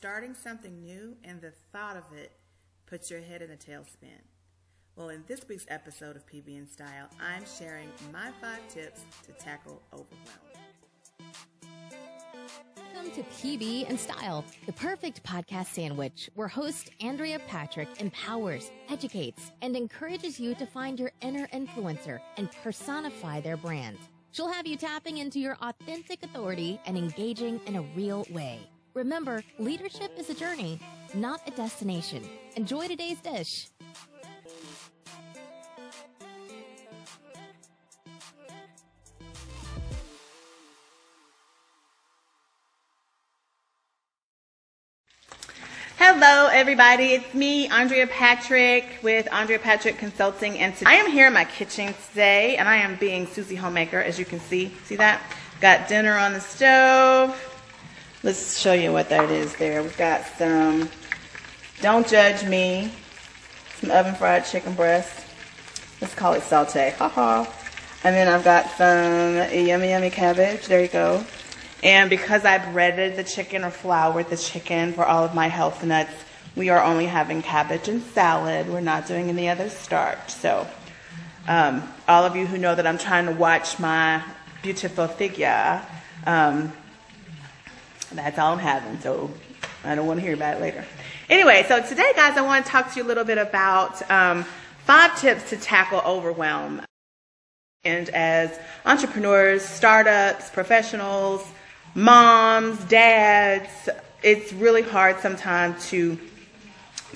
starting something new and the thought of it puts your head in a tailspin? Well, in this week's episode of PB and Style, I'm sharing my five tips to tackle overwhelm. Welcome to PB and Style, the perfect podcast sandwich where host Andrea Patrick empowers, educates, and encourages you to find your inner influencer and personify their brand. She'll have you tapping into your authentic authority and engaging in a real way. Remember, leadership is a journey, not a destination. Enjoy today's dish. Hello, everybody. It's me, Andrea Patrick, with Andrea Patrick Consulting. And today I am here in my kitchen today, and I am being Susie Homemaker, as you can see. See that? Got dinner on the stove. Let's show you what that is there. We've got some, don't judge me, some oven fried chicken breast. Let's call it saute. Ha ha. And then I've got some yummy, yummy cabbage. There you go. And because I breaded the chicken or floured the chicken for all of my health nuts, we are only having cabbage and salad. We're not doing any other starch. So, um, all of you who know that I'm trying to watch my beautiful figure, um, that's all I'm having. So, I don't want to hear about it later. Anyway, so today, guys, I want to talk to you a little bit about um, five tips to tackle overwhelm. And as entrepreneurs, startups, professionals, moms, dads, it's really hard sometimes to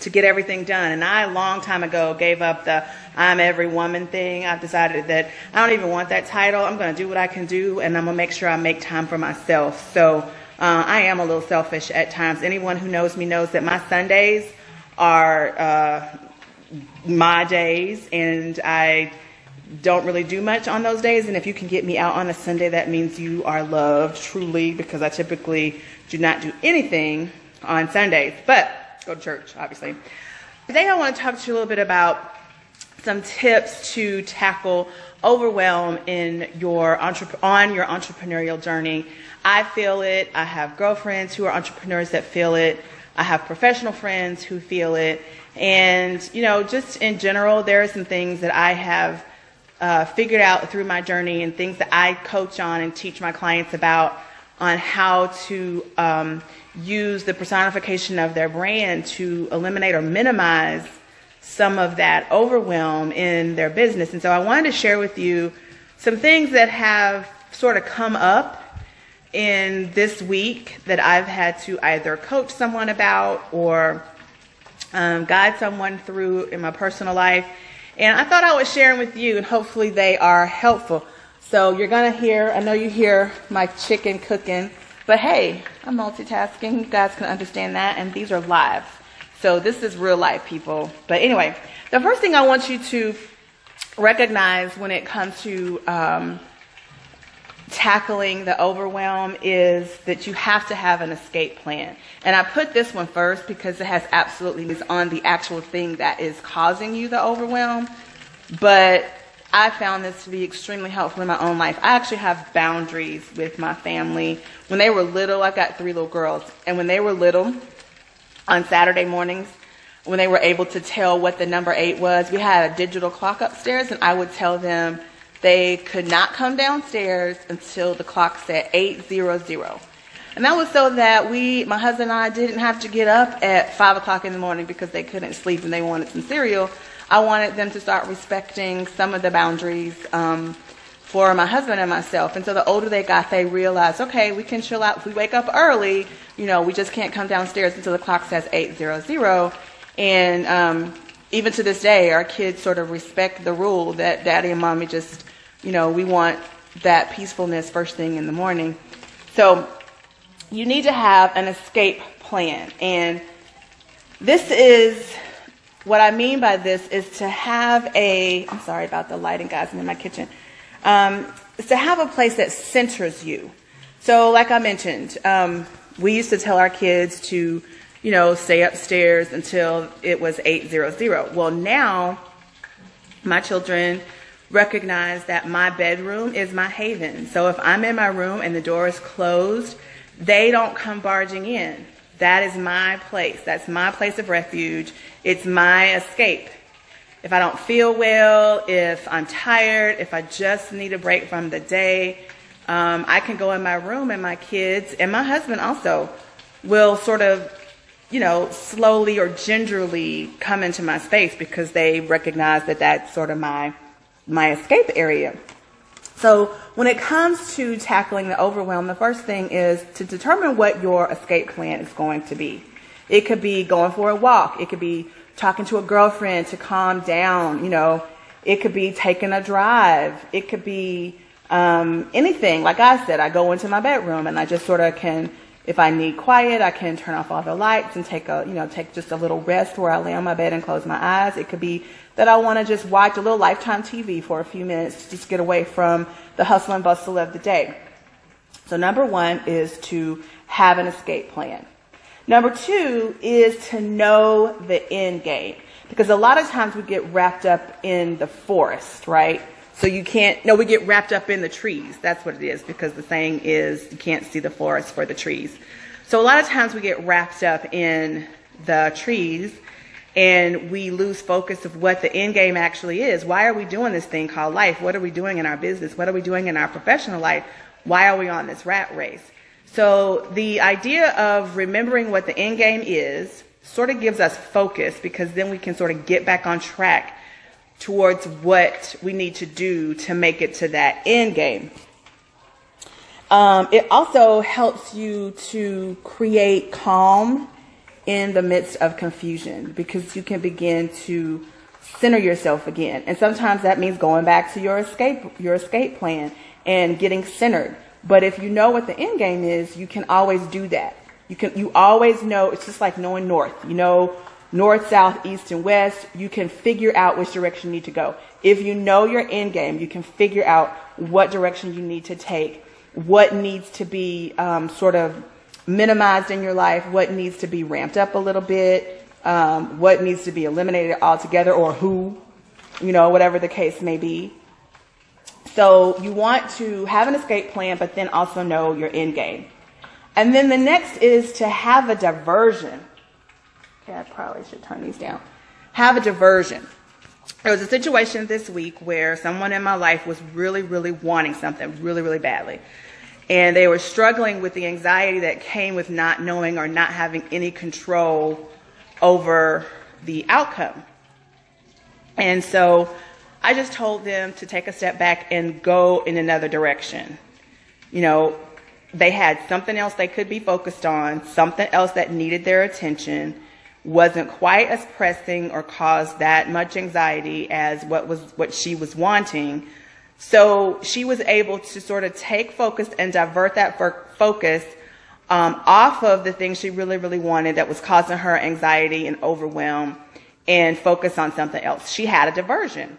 to get everything done. And I a long time ago gave up the I'm every woman thing. I've decided that I don't even want that title. I'm going to do what I can do and I'm going to make sure I make time for myself. So uh, I am a little selfish at times. Anyone who knows me knows that my Sundays are uh, my days and I don't really do much on those days. And if you can get me out on a Sunday, that means you are loved truly because I typically do not do anything on Sundays, but go to church, obviously. Today I want to talk to you a little bit about some tips to tackle overwhelm in your entre- on your entrepreneurial journey. I feel it. I have girlfriends who are entrepreneurs that feel it. I have professional friends who feel it. And, you know, just in general, there are some things that I have uh, figured out through my journey and things that I coach on and teach my clients about on how to um, use the personification of their brand to eliminate or minimize some of that overwhelm in their business. And so I wanted to share with you some things that have sort of come up in this week that I've had to either coach someone about or um, guide someone through in my personal life. And I thought I would share them with you, and hopefully they are helpful. So you're gonna hear, I know you hear my chicken cooking, but hey, I'm multitasking. You guys can understand that, and these are live. So this is real life, people. But anyway, the first thing I want you to recognize when it comes to um, tackling the overwhelm is that you have to have an escape plan. And I put this one first because it has absolutely is on the actual thing that is causing you the overwhelm. But I found this to be extremely helpful in my own life. I actually have boundaries with my family. When they were little, I've got three little girls, and when they were little, on Saturday mornings, when they were able to tell what the number eight was, we had a digital clock upstairs, and I would tell them they could not come downstairs until the clock said 800. And that was so that we, my husband and I, didn't have to get up at 5 o'clock in the morning because they couldn't sleep and they wanted some cereal. I wanted them to start respecting some of the boundaries um, for my husband and myself. And so the older they got, they realized, okay, we can chill out. If we wake up early, you know, we just can't come downstairs until the clock says 800. And um, even to this day, our kids sort of respect the rule that daddy and mommy just you know, we want that peacefulness first thing in the morning. So you need to have an escape plan. And this is what I mean by this is to have a, I'm sorry about the lighting, guys, I'm in my kitchen. Um, is to have a place that centers you. So, like I mentioned, um, we used to tell our kids to, you know, stay upstairs until it was 800. Well, now my children recognize that my bedroom is my haven. So if I'm in my room and the door is closed, they don't come barging in. That is my place. That's my place of refuge. It's my escape. If I don't feel well, if I'm tired, if I just need a break from the day, um, I can go in my room and my kids and my husband also will sort of, you know, slowly or gingerly come into my space because they recognize that that's sort of my my escape area. So when it comes to tackling the overwhelm, the first thing is to determine what your escape plan is going to be. It could be going for a walk. It could be talking to a girlfriend to calm down. You know, it could be taking a drive. It could be um, anything. Like I said, I go into my bedroom and I just sort of can, if I need quiet, I can turn off all the lights and take a, you know, take just a little rest where I lay on my bed and close my eyes. It could be that I want to just watch a little Lifetime TV for a few minutes to just get away from the hustle and bustle of the day. So number one is to have an escape plan. Number two is to know the end game. Because a lot of times we get wrapped up in the forest, right? So you can't, no, we get wrapped up in the trees. That's what it is because the saying is you can't see the forest for the trees. So a lot of times we get wrapped up in the trees and we lose focus of what the end game actually is. Why are we doing this thing called life? What are we doing in our business? What are we doing in our professional life? Why are we on this rat race? So the idea of remembering what the end game is sort of gives us focus because then we can sort of get back on track towards what we need to do to make it to that end game. Um, it also helps you to create calm in the midst of confusion because you can begin to center yourself again. And sometimes that means going back to your escape, your escape plan and getting centered. But if you know what the end game is, you can always do that. You can, you always know, it's just like knowing north. You know, north, south, east, and west. You can figure out which direction you need to go. If you know your end game, you can figure out what direction you need to take, what needs to be um, sort of minimized in your life, what needs to be ramped up a little bit, um, what needs to be eliminated altogether, or who, you know, whatever the case may be. So you want to have an escape plan, but then also know your end game. And then the next is to have a diversion. Okay, I probably should turn these down. Have a diversion. There was a situation this week where someone in my life was really, really wanting something really, really badly and they were struggling with the anxiety that came with not knowing or not having any control over the outcome. And so I just told them to take a step back and go in another direction. You know, they had something else they could be focused on, something else that needed their attention, wasn't quite as pressing or caused that much anxiety as what was what she was wanting so she was able to sort of take focus and divert that focus um, off of the things she really, really wanted that was causing her anxiety and overwhelm and focus on something else. She had a diversion.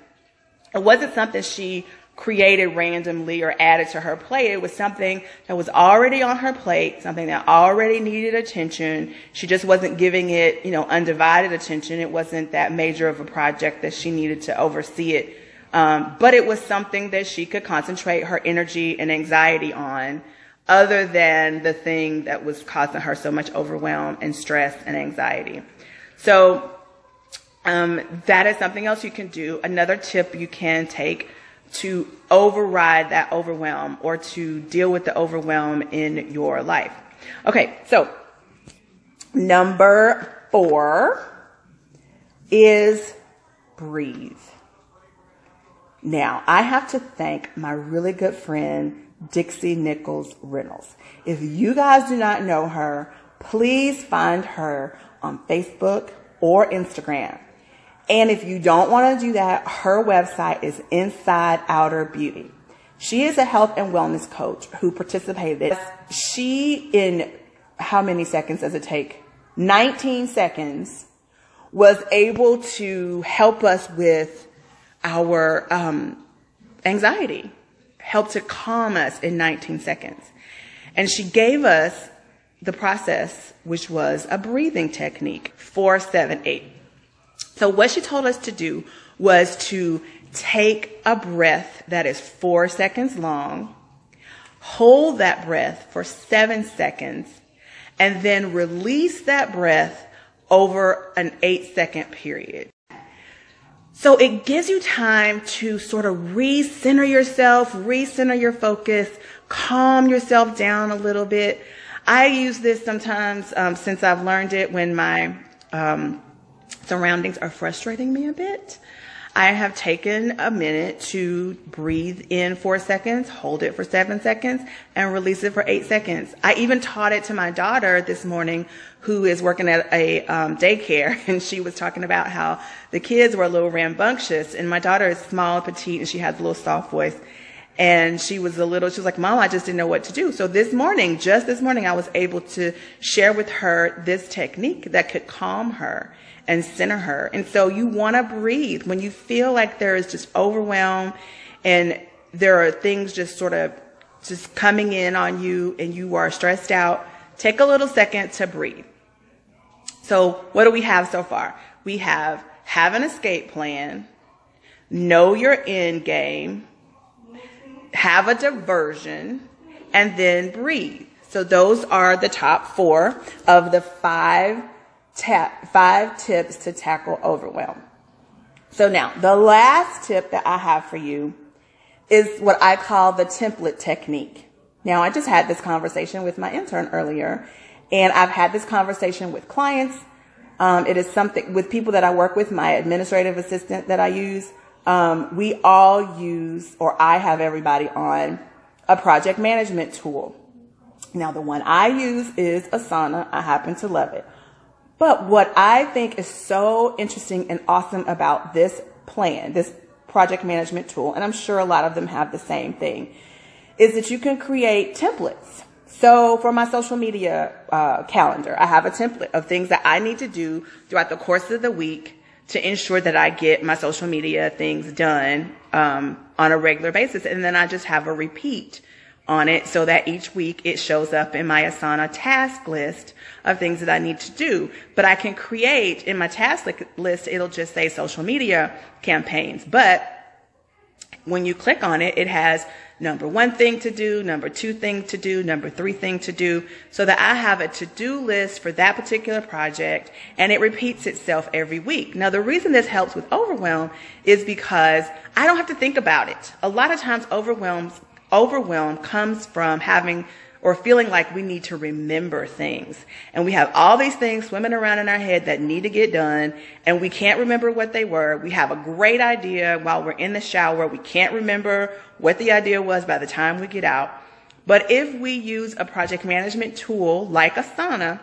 It wasn't something she created randomly or added to her plate. It was something that was already on her plate, something that already needed attention. She just wasn't giving it, you know, undivided attention. It wasn't that major of a project that she needed to oversee it um, but it was something that she could concentrate her energy and anxiety on other than the thing that was causing her so much overwhelm and stress and anxiety. So um, that is something else you can do. Another tip you can take to override that overwhelm or to deal with the overwhelm in your life. Okay, so number four is breathe. Now, I have to thank my really good friend, Dixie Nichols Reynolds. If you guys do not know her, please find her on Facebook or Instagram. And if you don't want to do that, her website is Inside Outer Beauty. She is a health and wellness coach who participated. She, in how many seconds does it take? 19 seconds, was able to help us with our um, anxiety, help to calm us in 19 seconds. And she gave us the process, which was a breathing technique, four, seven, eight. So what she told us to do was to take a breath that is four seconds long, hold that breath for seven seconds, and then release that breath over an eight second period. So it gives you time to sort of re-center yourself, re-center your focus, calm yourself down a little bit. I use this sometimes um, since I've learned it when my um, surroundings are frustrating me a bit. I have taken a minute to breathe in four seconds, hold it for seven seconds, and release it for eight seconds. I even taught it to my daughter this morning, who is working at a um, daycare, and she was talking about how the kids were a little rambunctious, and my daughter is small, petite, and she has a little soft voice. And she was a little, she was like, Mom, I just didn't know what to do. So this morning, just this morning, I was able to share with her this technique that could calm her and center her. And so you want to breathe when you feel like there is just overwhelm and there are things just sort of just coming in on you and you are stressed out. Take a little second to breathe. So what do we have so far? We have have an escape plan, know your end game, have a diversion, and then breathe. So those are the top four of the five tap, five tips to tackle overwhelm. So now the last tip that I have for you is what I call the template technique. Now I just had this conversation with my intern earlier and I've had this conversation with clients. Um, it is something with people that I work with, my administrative assistant that I use. Um, we all use, or I have everybody on a project management tool. Now the one I use is Asana. I happen to love it. But what I think is so interesting and awesome about this plan, this project management tool, and I'm sure a lot of them have the same thing, is that you can create templates. So for my social media uh, calendar, I have a template of things that I need to do throughout the course of the week to ensure that I get my social media things done um, on a regular basis, and then I just have a repeat on it so that each week it shows up in my Asana task list of things that I need to do. But I can create in my task list, it'll just say social media campaigns. But when you click on it, it has number one thing to do, number two thing to do, number three thing to do, so that I have a to-do list for that particular project and it repeats itself every week. Now the reason this helps with overwhelm is because I don't have to think about it. A lot of times overwhelms overwhelm comes from having or feeling like we need to remember things. And we have all these things swimming around in our head that need to get done, and we can't remember what they were. We have a great idea while we're in the shower. We can't remember what the idea was by the time we get out. But if we use a project management tool like Asana,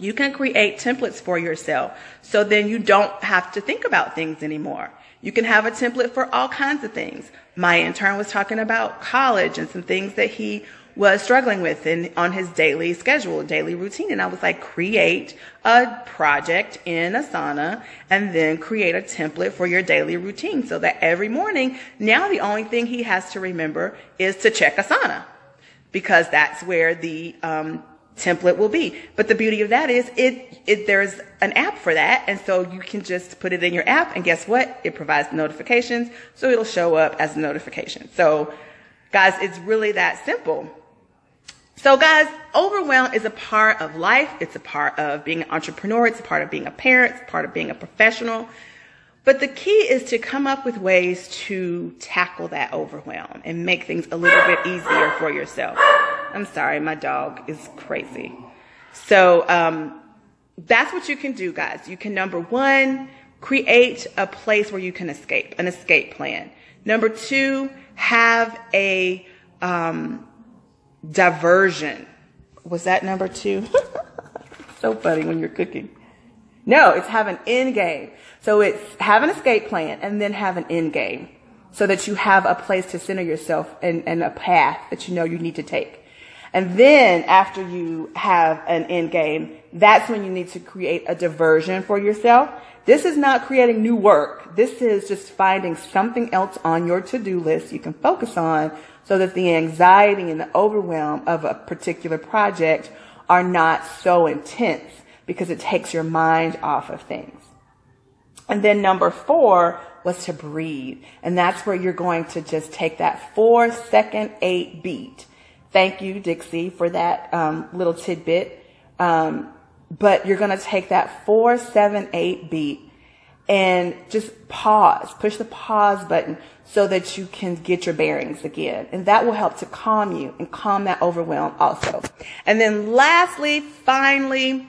you can create templates for yourself. So then you don't have to think about things anymore. You can have a template for all kinds of things. My intern was talking about college and some things that he was struggling with in, on his daily schedule, daily routine. And I was like, create a project in Asana and then create a template for your daily routine so that every morning, now the only thing he has to remember is to check Asana because that's where the um, template will be. But the beauty of that is it, it, there's an app for that. And so you can just put it in your app and guess what? It provides notifications. So it'll show up as a notification. So guys, it's really that simple. So guys, overwhelm is a part of life. It's a part of being an entrepreneur. It's a part of being a parent. It's part of being a professional. But the key is to come up with ways to tackle that overwhelm and make things a little bit easier for yourself. I'm sorry, my dog is crazy. So, um, that's what you can do, guys. You can number one, create a place where you can escape, an escape plan. Number two, have a, um, diversion. Was that number two? so funny when you're cooking. No, it's have an end game. So it's have an escape plan and then have an end game so that you have a place to center yourself and, and a path that you know you need to take. And then after you have an end game, that's when you need to create a diversion for yourself. This is not creating new work. This is just finding something else on your to-do list you can focus on so that the anxiety and the overwhelm of a particular project are not so intense because it takes your mind off of things. And then number four was to breathe. And that's where you're going to just take that four second eight beat. Thank you, Dixie, for that um, little tidbit. Um, but you're going to take that four, seven, eight beat and just pause, push the pause button so that you can get your bearings again. And that will help to calm you and calm that overwhelm also. And then lastly, finally,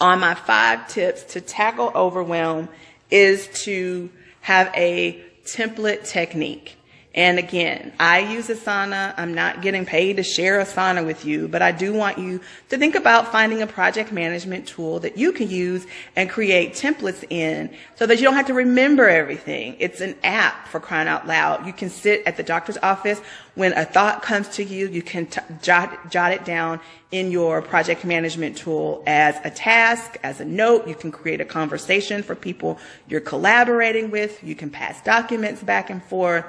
on my five tips to tackle overwhelm is to have a template technique. And again, I use Asana. I'm not getting paid to share Asana with you, but I do want you to think about finding a project management tool that you can use and create templates in so that you don't have to remember everything. It's an app for crying out loud. You can sit at the doctor's office when a thought comes to you, you can t- jot, jot it down in your project management tool as a task, as a note. You can create a conversation for people you're collaborating with. You can pass documents back and forth.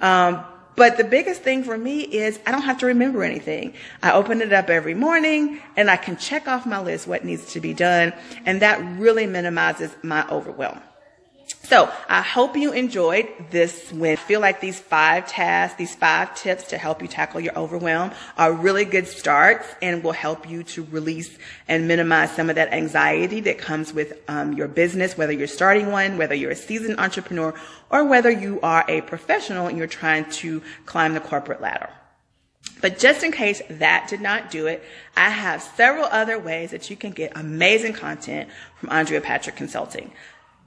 Um, but the biggest thing for me is I don't have to remember anything. I open it up every morning and I can check off my list what needs to be done. And that really minimizes my overwhelm. So I hope you enjoyed this win. I feel like these five tasks, these five tips to help you tackle your overwhelm are really good starts and will help you to release and minimize some of that anxiety that comes with um, your business, whether you're starting one, whether you're a seasoned entrepreneur, or whether you are a professional and you're trying to climb the corporate ladder. But just in case that did not do it, I have several other ways that you can get amazing content from Andrea Patrick Consulting.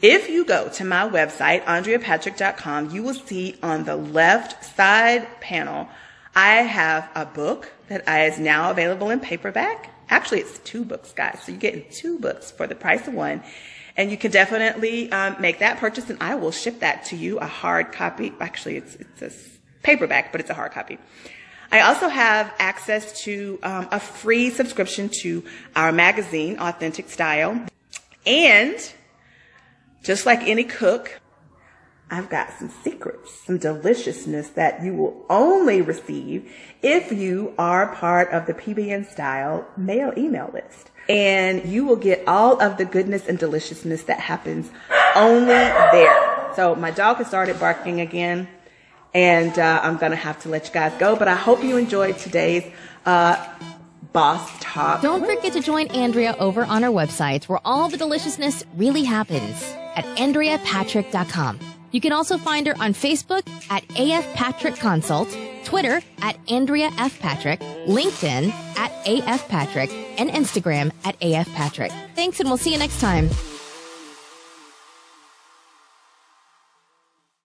If you go to my website, andreapatrick.com, you will see on the left side panel, I have a book that is now available in paperback. Actually, it's two books, guys. So you're getting two books for the price of one. And you can definitely um, make that purchase, and I will ship that to you, a hard copy. Actually, it's, it's a paperback, but it's a hard copy. I also have access to um, a free subscription to our magazine, Authentic Style. And just like any cook, I've got some secrets, some deliciousness that you will only receive if you are part of the PB and Style mail email list. And you will get all of the goodness and deliciousness that happens only there. So my dog has started barking again and uh, I'm going to have to let you guys go, but I hope you enjoyed today's uh, Boss Talk. Don't forget to join Andrea over on our website where all the deliciousness really happens at AndreaPatrick.com. You can also find her on Facebook at AF Patrick Consult, Twitter at Andrea F. Patrick, LinkedIn at AF Patrick, and Instagram at AF Patrick. Thanks, and we'll see you next time.